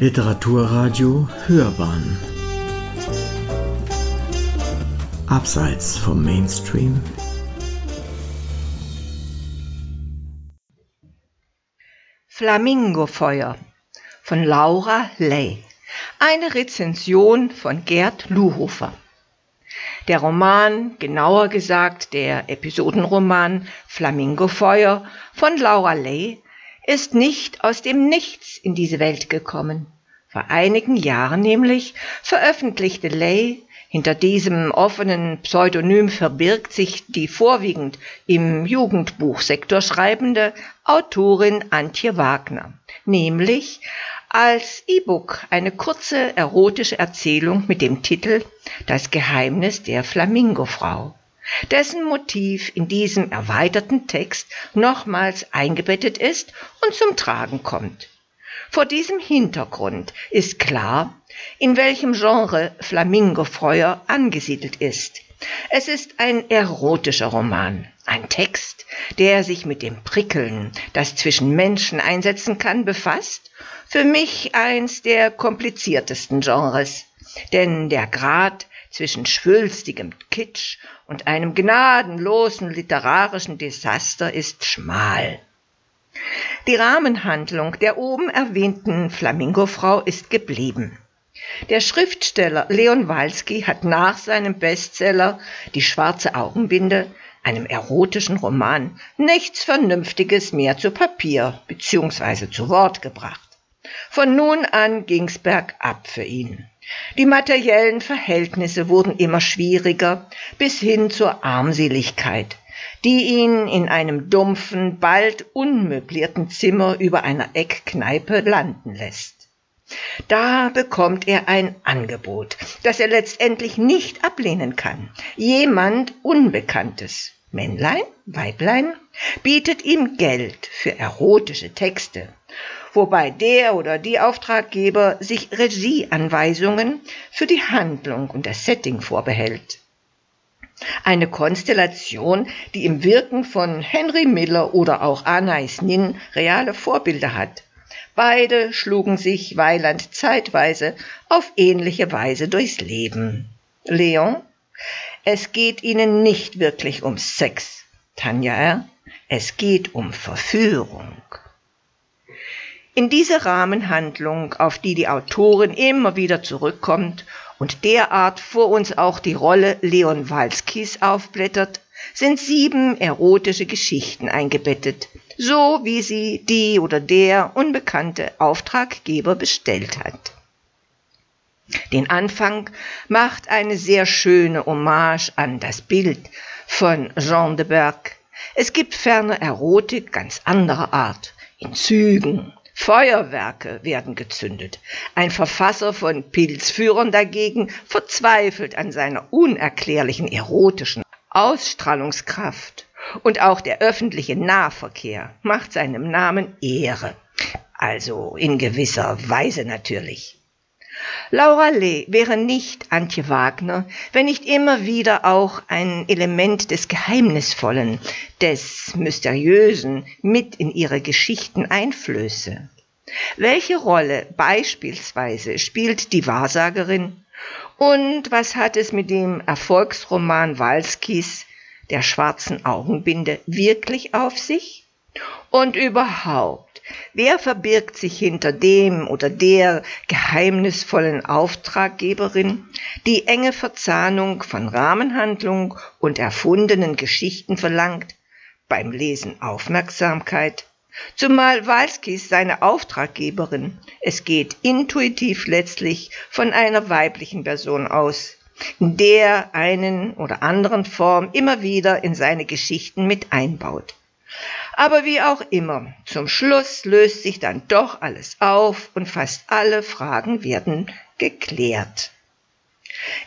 Literaturradio Hörbahn. Abseits vom Mainstream. Flamingofeuer von Laura Ley. Eine Rezension von Gerd Luhofer. Der Roman, genauer gesagt der Episodenroman Flamingofeuer von Laura Ley, ist nicht aus dem Nichts in diese Welt gekommen. Vor einigen Jahren nämlich veröffentlichte Ley, hinter diesem offenen Pseudonym verbirgt sich die vorwiegend im Jugendbuchsektor schreibende Autorin Antje Wagner, nämlich als E-Book eine kurze erotische Erzählung mit dem Titel Das Geheimnis der Flamingofrau dessen Motiv in diesem erweiterten Text nochmals eingebettet ist und zum Tragen kommt. Vor diesem Hintergrund ist klar, in welchem Genre Flamingofeuer angesiedelt ist. Es ist ein erotischer Roman, ein Text, der sich mit dem Prickeln, das zwischen Menschen einsetzen kann, befasst, für mich eins der kompliziertesten Genres, denn der Grad zwischen schwülstigem Kitsch und einem gnadenlosen literarischen Desaster ist schmal. Die Rahmenhandlung der oben erwähnten Flamingofrau ist geblieben. Der Schriftsteller Leon Walski hat nach seinem Bestseller Die schwarze Augenbinde, einem erotischen Roman, nichts Vernünftiges mehr zu Papier bzw. zu Wort gebracht. Von nun an ging's bergab für ihn. Die materiellen Verhältnisse wurden immer schwieriger bis hin zur Armseligkeit, die ihn in einem dumpfen, bald unmöblierten Zimmer über einer Eckkneipe landen lässt. Da bekommt er ein Angebot, das er letztendlich nicht ablehnen kann. Jemand Unbekanntes, Männlein, Weiblein, bietet ihm Geld für erotische Texte wobei der oder die Auftraggeber sich Regieanweisungen für die Handlung und das Setting vorbehält. Eine Konstellation, die im Wirken von Henry Miller oder auch Anais Nin reale Vorbilder hat. Beide schlugen sich Weiland zeitweise auf ähnliche Weise durchs Leben. Leon, es geht ihnen nicht wirklich um Sex. Tanja, es geht um Verführung. In diese Rahmenhandlung, auf die die Autorin immer wieder zurückkommt und derart vor uns auch die Rolle Leon Walskis aufblättert, sind sieben erotische Geschichten eingebettet, so wie sie die oder der unbekannte Auftraggeber bestellt hat. Den Anfang macht eine sehr schöne Hommage an das Bild von Jean de Berg. Es gibt ferner Erotik ganz anderer Art, in Zügen, Feuerwerke werden gezündet. Ein Verfasser von Pilzführern dagegen verzweifelt an seiner unerklärlichen erotischen Ausstrahlungskraft. Und auch der öffentliche Nahverkehr macht seinem Namen Ehre. Also in gewisser Weise natürlich. Laura Lee wäre nicht Antje Wagner, wenn nicht immer wieder auch ein Element des Geheimnisvollen, des Mysteriösen mit in ihre Geschichten einflöße. Welche Rolle beispielsweise spielt die Wahrsagerin und was hat es mit dem Erfolgsroman Walskis der schwarzen Augenbinde wirklich auf sich? Und überhaupt, Wer verbirgt sich hinter dem oder der geheimnisvollen Auftraggeberin? Die enge Verzahnung von Rahmenhandlung und erfundenen Geschichten verlangt beim Lesen Aufmerksamkeit, zumal Walskis seine Auftraggeberin, es geht intuitiv letztlich von einer weiblichen Person aus, der einen oder anderen Form immer wieder in seine Geschichten mit einbaut. Aber wie auch immer, zum Schluss löst sich dann doch alles auf und fast alle Fragen werden geklärt.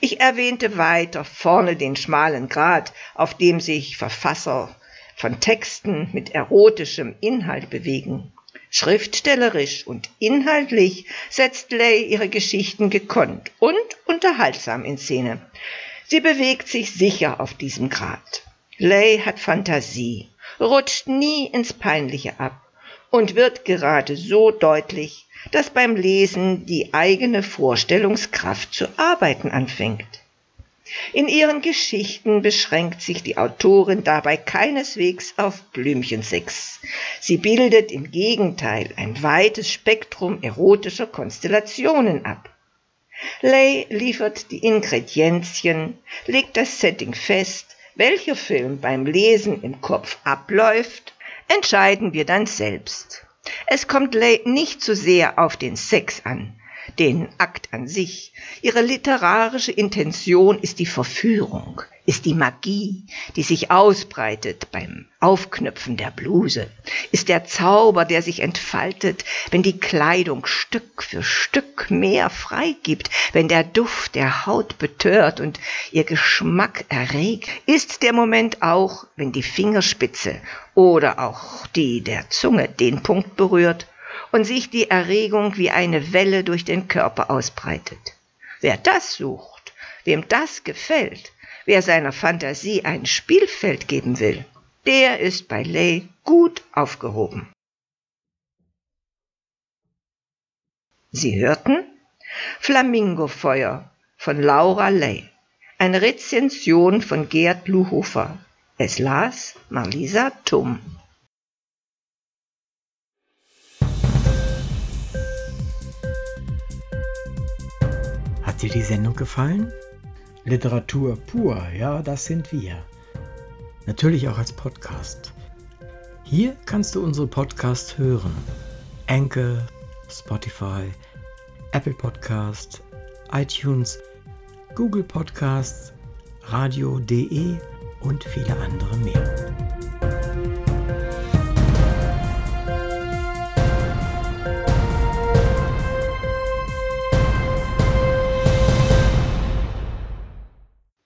Ich erwähnte weiter vorne den schmalen Grat, auf dem sich Verfasser von Texten mit erotischem Inhalt bewegen. Schriftstellerisch und inhaltlich setzt Lay ihre Geschichten gekonnt und unterhaltsam in Szene. Sie bewegt sich sicher auf diesem Grat. Lay hat Fantasie rutscht nie ins Peinliche ab und wird gerade so deutlich, dass beim Lesen die eigene Vorstellungskraft zu arbeiten anfängt. In ihren Geschichten beschränkt sich die Autorin dabei keineswegs auf Blümchensex. Sie bildet im Gegenteil ein weites Spektrum erotischer Konstellationen ab. Lay liefert die Ingredienzien, legt das Setting fest, welcher Film beim Lesen im Kopf abläuft, entscheiden wir dann selbst. Es kommt nicht so sehr auf den Sex an, den Akt an sich. Ihre literarische Intention ist die Verführung, ist die Magie, die sich ausbreitet beim Aufknöpfen der Bluse, ist der Zauber, der sich entfaltet, wenn die Kleidung Stück für Stück mehr freigibt, wenn der Duft der Haut betört und ihr Geschmack erregt, ist der Moment auch, wenn die Fingerspitze oder auch die der Zunge den Punkt berührt, und sich die Erregung wie eine Welle durch den Körper ausbreitet. Wer das sucht, wem das gefällt, wer seiner Fantasie ein Spielfeld geben will, der ist bei Lay gut aufgehoben. Sie hörten Flamingofeuer von Laura Lay, eine Rezension von Gerd Luhofer. Es las Marlisa Tum. Hat dir die Sendung gefallen? Literatur pur, ja, das sind wir. Natürlich auch als Podcast. Hier kannst du unsere Podcasts hören. Anchor, Spotify, Apple Podcast, iTunes, Google Podcasts, radio.de und viele andere mehr.